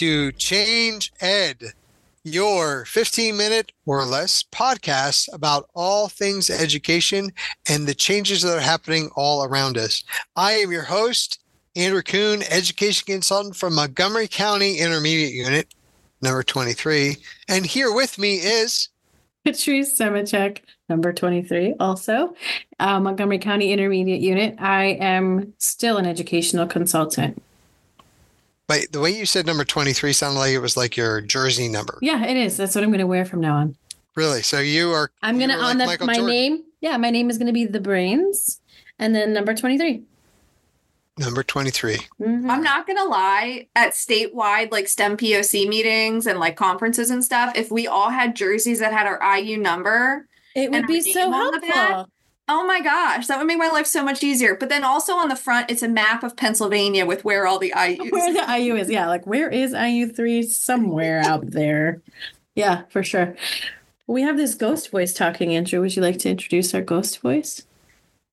to Change Ed, your 15 minute or less podcast about all things education and the changes that are happening all around us. I am your host, Andrew Kuhn, education consultant from Montgomery County Intermediate Unit, number 23. And here with me is Patrice Semachek, number 23, also uh, Montgomery County Intermediate Unit. I am still an educational consultant. But the way you said number 23 sounded like it was like your jersey number. Yeah, it is. That's what I'm going to wear from now on. Really? So you are. I'm going to, on like the, my Jordan. name. Yeah, my name is going to be The Brains and then number 23. Number 23. Mm-hmm. I'm not going to lie, at statewide like STEM POC meetings and like conferences and stuff, if we all had jerseys that had our IU number, it would be so helpful. Oh my gosh, that would make my life so much easier. But then also on the front, it's a map of Pennsylvania with where all the IU Where the IU is, yeah. Like where is IU three? Somewhere out there. Yeah, for sure. We have this ghost voice talking, Andrew. Would you like to introduce our ghost voice?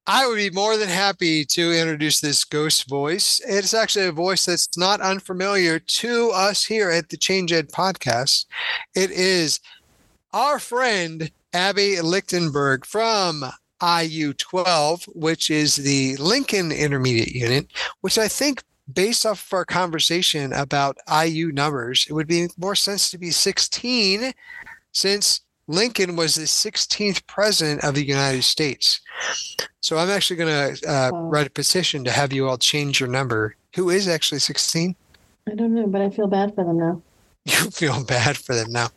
I would be more than happy to introduce this ghost voice. It's actually a voice that's not unfamiliar to us here at the Change Ed podcast. It is our friend Abbey Lichtenberg from IU 12, which is the Lincoln Intermediate Unit, which I think, based off of our conversation about IU numbers, it would be more sense to be 16 since Lincoln was the 16th president of the United States. So I'm actually going to uh, write a petition to have you all change your number. Who is actually 16? I don't know, but I feel bad for them now. You feel bad for them now.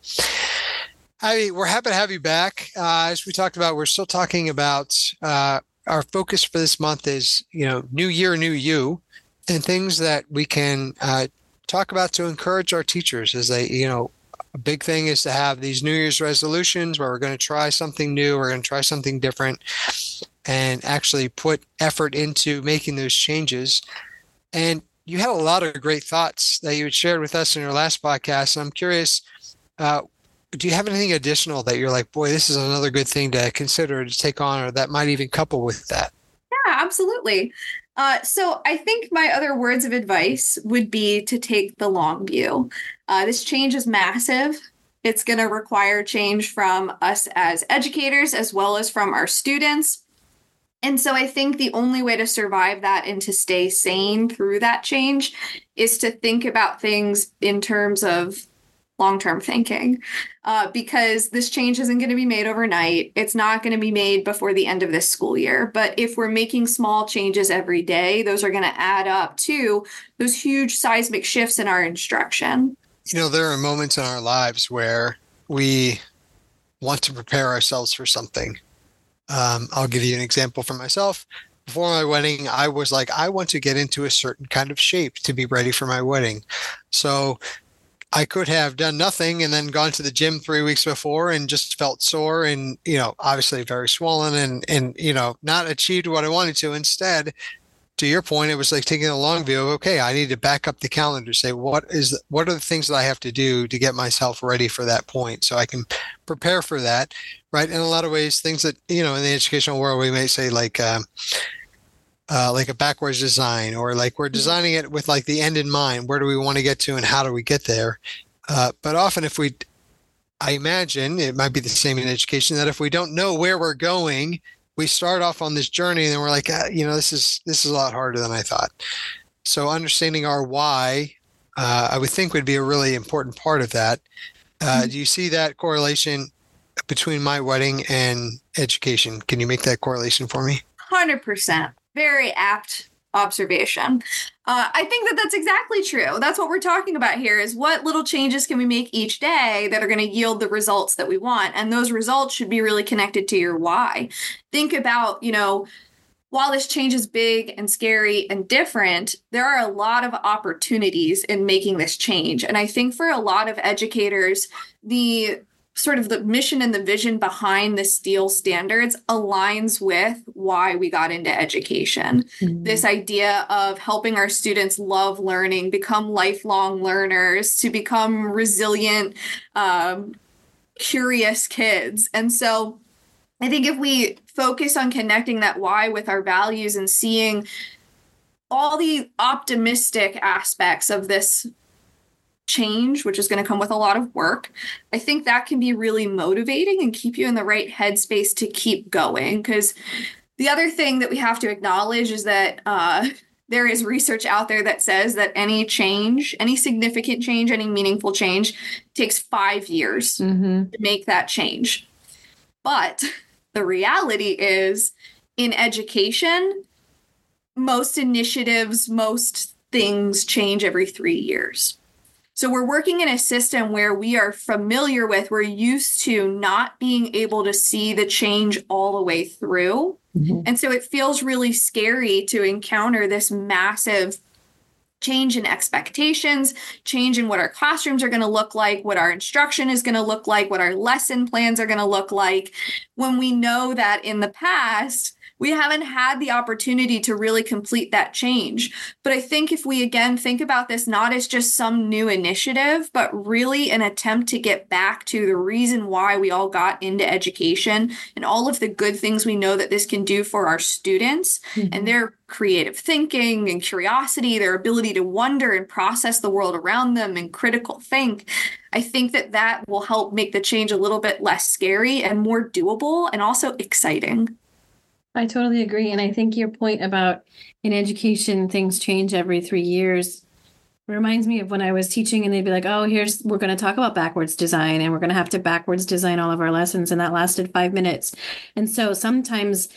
Mean, we're happy to have you back. Uh, as we talked about, we're still talking about uh, our focus for this month is, you know, new year, new you, and things that we can uh, talk about to encourage our teachers as they, you know, a big thing is to have these New Year's resolutions where we're going to try something new, we're going to try something different, and actually put effort into making those changes. And you had a lot of great thoughts that you had shared with us in your last podcast. And I'm curious, uh, do you have anything additional that you're like, boy, this is another good thing to consider to take on, or that might even couple with that? Yeah, absolutely. Uh, so I think my other words of advice would be to take the long view. Uh, this change is massive. It's going to require change from us as educators as well as from our students. And so I think the only way to survive that and to stay sane through that change is to think about things in terms of long term thinking uh, because this change isn't going to be made overnight. It's not going to be made before the end of this school year. But if we're making small changes every day, those are going to add up to those huge seismic shifts in our instruction. You know, there are moments in our lives where we want to prepare ourselves for something. Um, I'll give you an example for myself before my wedding, I was like, I want to get into a certain kind of shape to be ready for my wedding. So I could have done nothing and then gone to the gym three weeks before and just felt sore and, you know, obviously very swollen and, and, you know, not achieved what I wanted to. Instead, to your point, it was like taking a long view of, okay, I need to back up the calendar, say, what is, what are the things that I have to do to get myself ready for that point so I can prepare for that. Right. In a lot of ways, things that, you know, in the educational world, we may say like, um, uh, like a backwards design or like we're mm-hmm. designing it with like the end in mind where do we want to get to and how do we get there? Uh, but often if we i imagine it might be the same in education that if we don't know where we're going we start off on this journey and then we're like ah, you know this is this is a lot harder than i thought. So understanding our why uh, i would think would be a really important part of that. Uh, mm-hmm. do you see that correlation between my wedding and education? Can you make that correlation for me? 100% very apt observation. Uh, I think that that's exactly true. That's what we're talking about here is what little changes can we make each day that are going to yield the results that we want. And those results should be really connected to your why. Think about, you know, while this change is big and scary and different, there are a lot of opportunities in making this change. And I think for a lot of educators, the sort of the mission and the vision behind the STEELS standards aligns with why we got into education mm-hmm. this idea of helping our students love learning become lifelong learners to become resilient um, curious kids and so i think if we focus on connecting that why with our values and seeing all the optimistic aspects of this change, which is going to come with a lot of work, I think that can be really motivating and keep you in the right headspace to keep going. Because the other thing that we have to acknowledge is that uh, there is research out there that says that any change, any significant change, any meaningful change takes five years Mm-hmm. to make that change. But the reality is in education, most initiatives, most things change every three years. So we're working in a system where we are familiar with, we're used to not being able to see the change all the way through. Mhm. And so it feels really scary to encounter this massive change in expectations, change in what our classrooms are going to look like, what our instruction is going to look like, what our lesson plans are going to look like, when we know that in the past, we haven't had the opportunity to really complete that change. But I think if we again think about this not as just some new initiative, but really an attempt to get back to the reason why we all got into education and all of the good things we know that this can do for our students and mm-hmm. their creative thinking and curiosity, their ability to wonder and process the world around them and critical think. I think that that will help make the change a little bit less scary and more doable and also exciting. I totally agree. And I think your point about in education, things change every three years reminds me of when I was teaching and they'd be like, oh, here's, we're going to talk about backwards design and we're going to have to backwards design all of our lessons. And that lasted five minutes. And so sometimes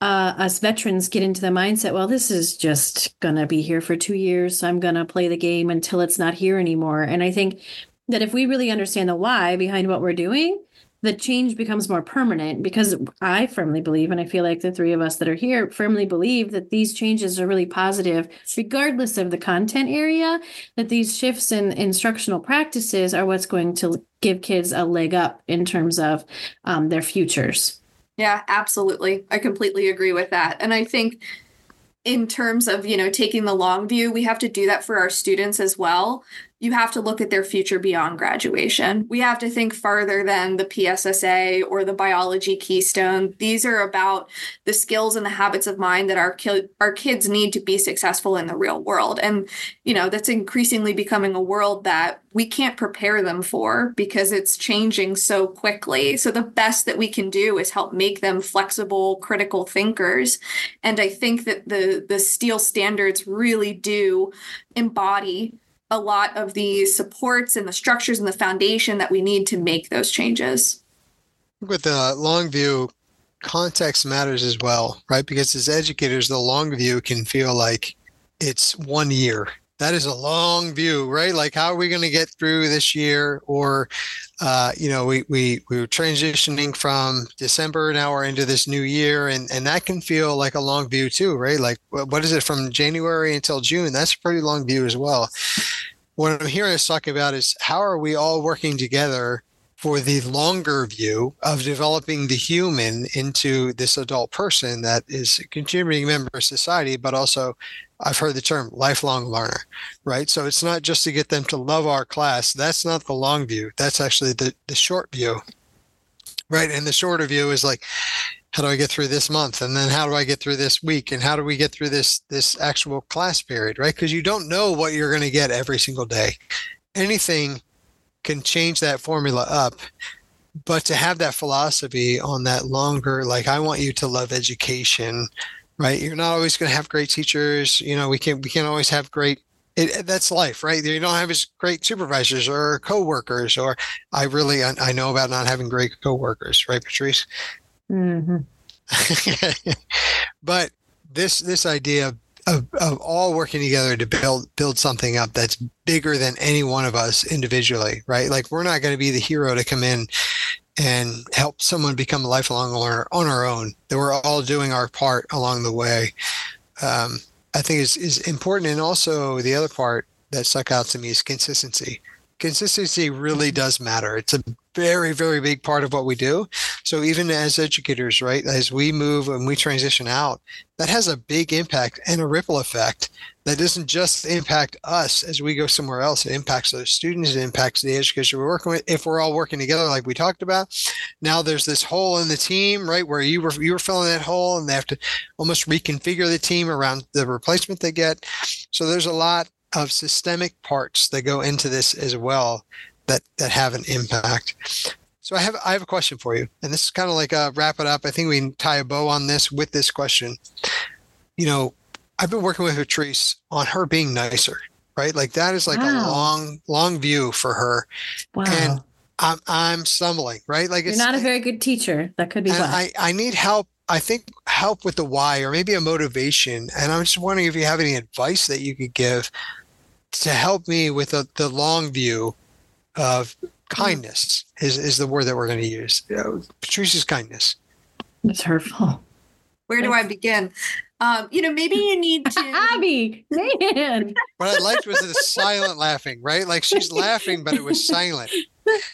uh, us veterans get into the mindset, well, this is just going to be here for two years. So I'm going to play the game until it's not here anymore. And I think that if we really understand the why behind what we're doing, the change becomes more permanent because I firmly believe, and I feel like the three of us that are here firmly believe that these changes are really positive, regardless of the content area, that these shifts in instructional practices are what's going to give kids a leg up in terms of um, their futures. Yeah, absolutely. I completely agree with that. And I think in terms of, you know, taking the long view, we have to do that for our students as well. You have to look at their future beyond graduation. We have to think further than the PSSA or the biology keystone. These are about the skills and the habits of mind that our ki- our kids need to be successful in the real world. And, you know, that's increasingly becoming a world that we can't prepare them for because it's changing so quickly. So the best that we can do is help make them flexible, critical thinkers. And I think that the the STEELS standards really do embody a lot of the supports and the structures and the foundation that we need to make those changes. With the long view, context matters as well, right? Because as educators, the long view can feel like it's one year. That is a long view, right? Like, how are we going to get through this year? Or, uh, you know, we we we were transitioning from December now we're into this new year, and and that can feel like a long view too, right? Like, what is it from January until June? That's a pretty long view as well. What I'm hearing us talk about is how are we all working together for the longer view of developing the human into this adult person that is a contributing member of society, but also I've heard the term lifelong learner, right? So it's not just to get them to love our class. That's not the long view. That's actually the, the short view, right? And the shorter view is like, how do I get through this month? And then how do I get through this week? And how do we get through this, this actual class period, right? Because you don't know what you're going to get every single day. Anything can change that formula up but to have that philosophy on that longer like i want you to love education right you're not always going to have great teachers you know we can't we can't always have great it, that's life right you don't have as great supervisors or co-workers or i really I, I know about not having great co-workers right patrice Mm-hmm. but this this idea of, of, of all working together to build build something up that's bigger than any one of us individually right? Like we're not going to be the hero to come in and help someone become a lifelong learner on our own that we're all doing our part along the way. Um, i think is, is important. And also the other part that stuck out to me is consistency. Consistency really does matter. It's a very very big part of what we do so even as educators right as we move and we transition out that has a big impact and a ripple effect that doesn't just impact us as we go somewhere else. It impacts those students it impacts the educators we're working with. If we're all working together like we talked about now there's this hole in the team right where you were you were filling that hole and they have to almost reconfigure the team around the replacement they get. So there's a lot of systemic parts that go into this as well that that have an impact. So I have I have a question for you, and this is kind of like a wrap it up. I think we can tie a bow on this with this question. You know, I've been working with Patrice on her being nicer, right? Like that is like wow. a long long view for her, wow. and I'm I'm stumbling, right? Like you're not a very good teacher. That could be. I I need help. I think help with the why, or maybe a motivation. And I'm just wondering if you have any advice that you could give to help me with a, the long view of kindness is, is the word that we're going to use. Patrice's kindness. It's hurtful. Where do I begin? Um, you know, maybe you need to Abbey, man. what I liked was the silent laughing, right? Like she's laughing, but it was silent.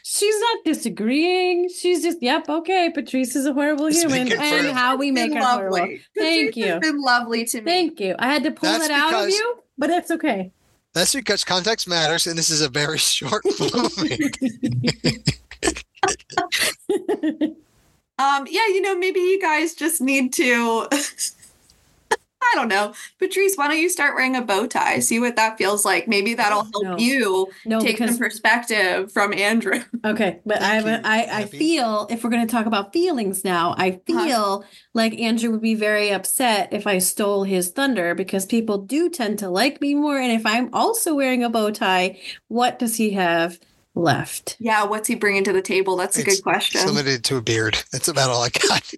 She's not disagreeing. She's just, yep, okay. Patrice is a horrible human, and how we make her lovely. horrible. Thank Patrice you. Has been lovely to me. Thank you. I had to pull That's that out of you, but it's okay. That's because context matters, and this is a very short moment. um, yeah, you know, maybe you guys just need to I don't know. Patrice, why don't you start wearing a bow tie? See what that feels like. Maybe that'll help no. you no, take because... some perspective from Andrew. Okay. But I, I, I feel if we're going to talk about feelings now, I uh-huh. feel huh? like Andrew would be very upset if I stole his thunder because people do tend to like me more. And if I'm also wearing a bow tie, what does he have? left? Yeah, what's he bringing to the table? That's a it's good question. Limited to a beard. That's about all I got.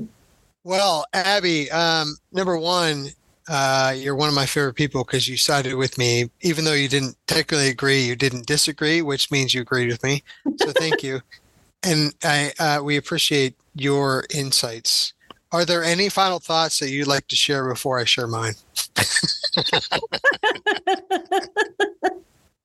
Well, Abbey, um, number one, uh, you're one of my favorite people because you sided with me, even though you didn't technically agree. You didn't disagree, which means you agreed with me. So thank you, and I uh, we appreciate your insights. Are there any final thoughts that you'd like to share before I share mine?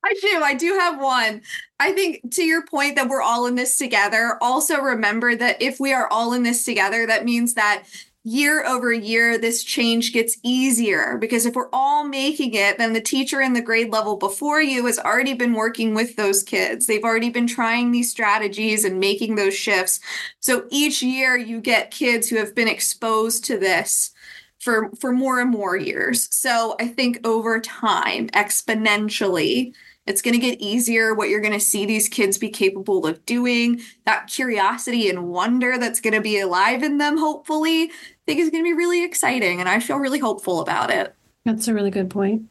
I do. I do have one. I think to your point that we're all in this together, also remember that if we are all in this together, that means that year over year, this change gets easier because if we're all making it, then the teacher in the grade level before you has already been working with those kids. They've already been trying these strategies and making those shifts. So each year you get kids who have been exposed to this for for more and more years. So I think over time exponentially it's going to get easier what you're going to see these kids be capable of doing. That curiosity and wonder that's going to be alive in them, hopefully, I think is going to be really exciting. And I feel really hopeful about it. That's a really good point.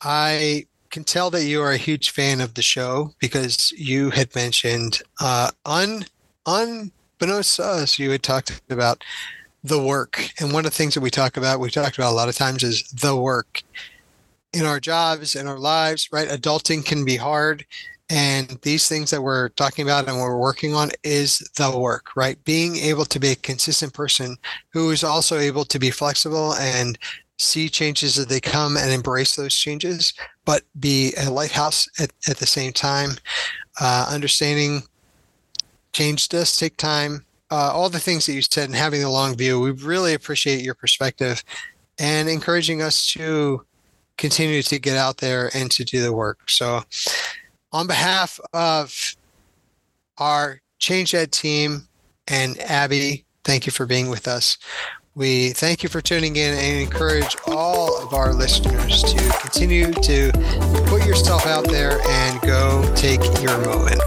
I can tell that you are a huge fan of the show because you had mentioned, uh, un, unbeknownst to us, you had talked about the work. And one of the things that we talk about, we talked about a lot of times, is the work in our jobs, and our lives, right? Adulting can be hard. And these things that we're talking about and we're working on is the work, right? Being able to be a consistent person who is also able to be flexible and see changes as they come and embrace those changes, but be a lighthouse at, at the same time. Uh, understanding change does take time. Uh, all the things that you said and having the long view, we really appreciate your perspective and encouraging us to continue to get out there and to do the work. So, on behalf of our Change Ed team and Abbey, thank you for being with us. We thank you for tuning in and encourage all of our listeners to continue to put yourself out there and go take your moment.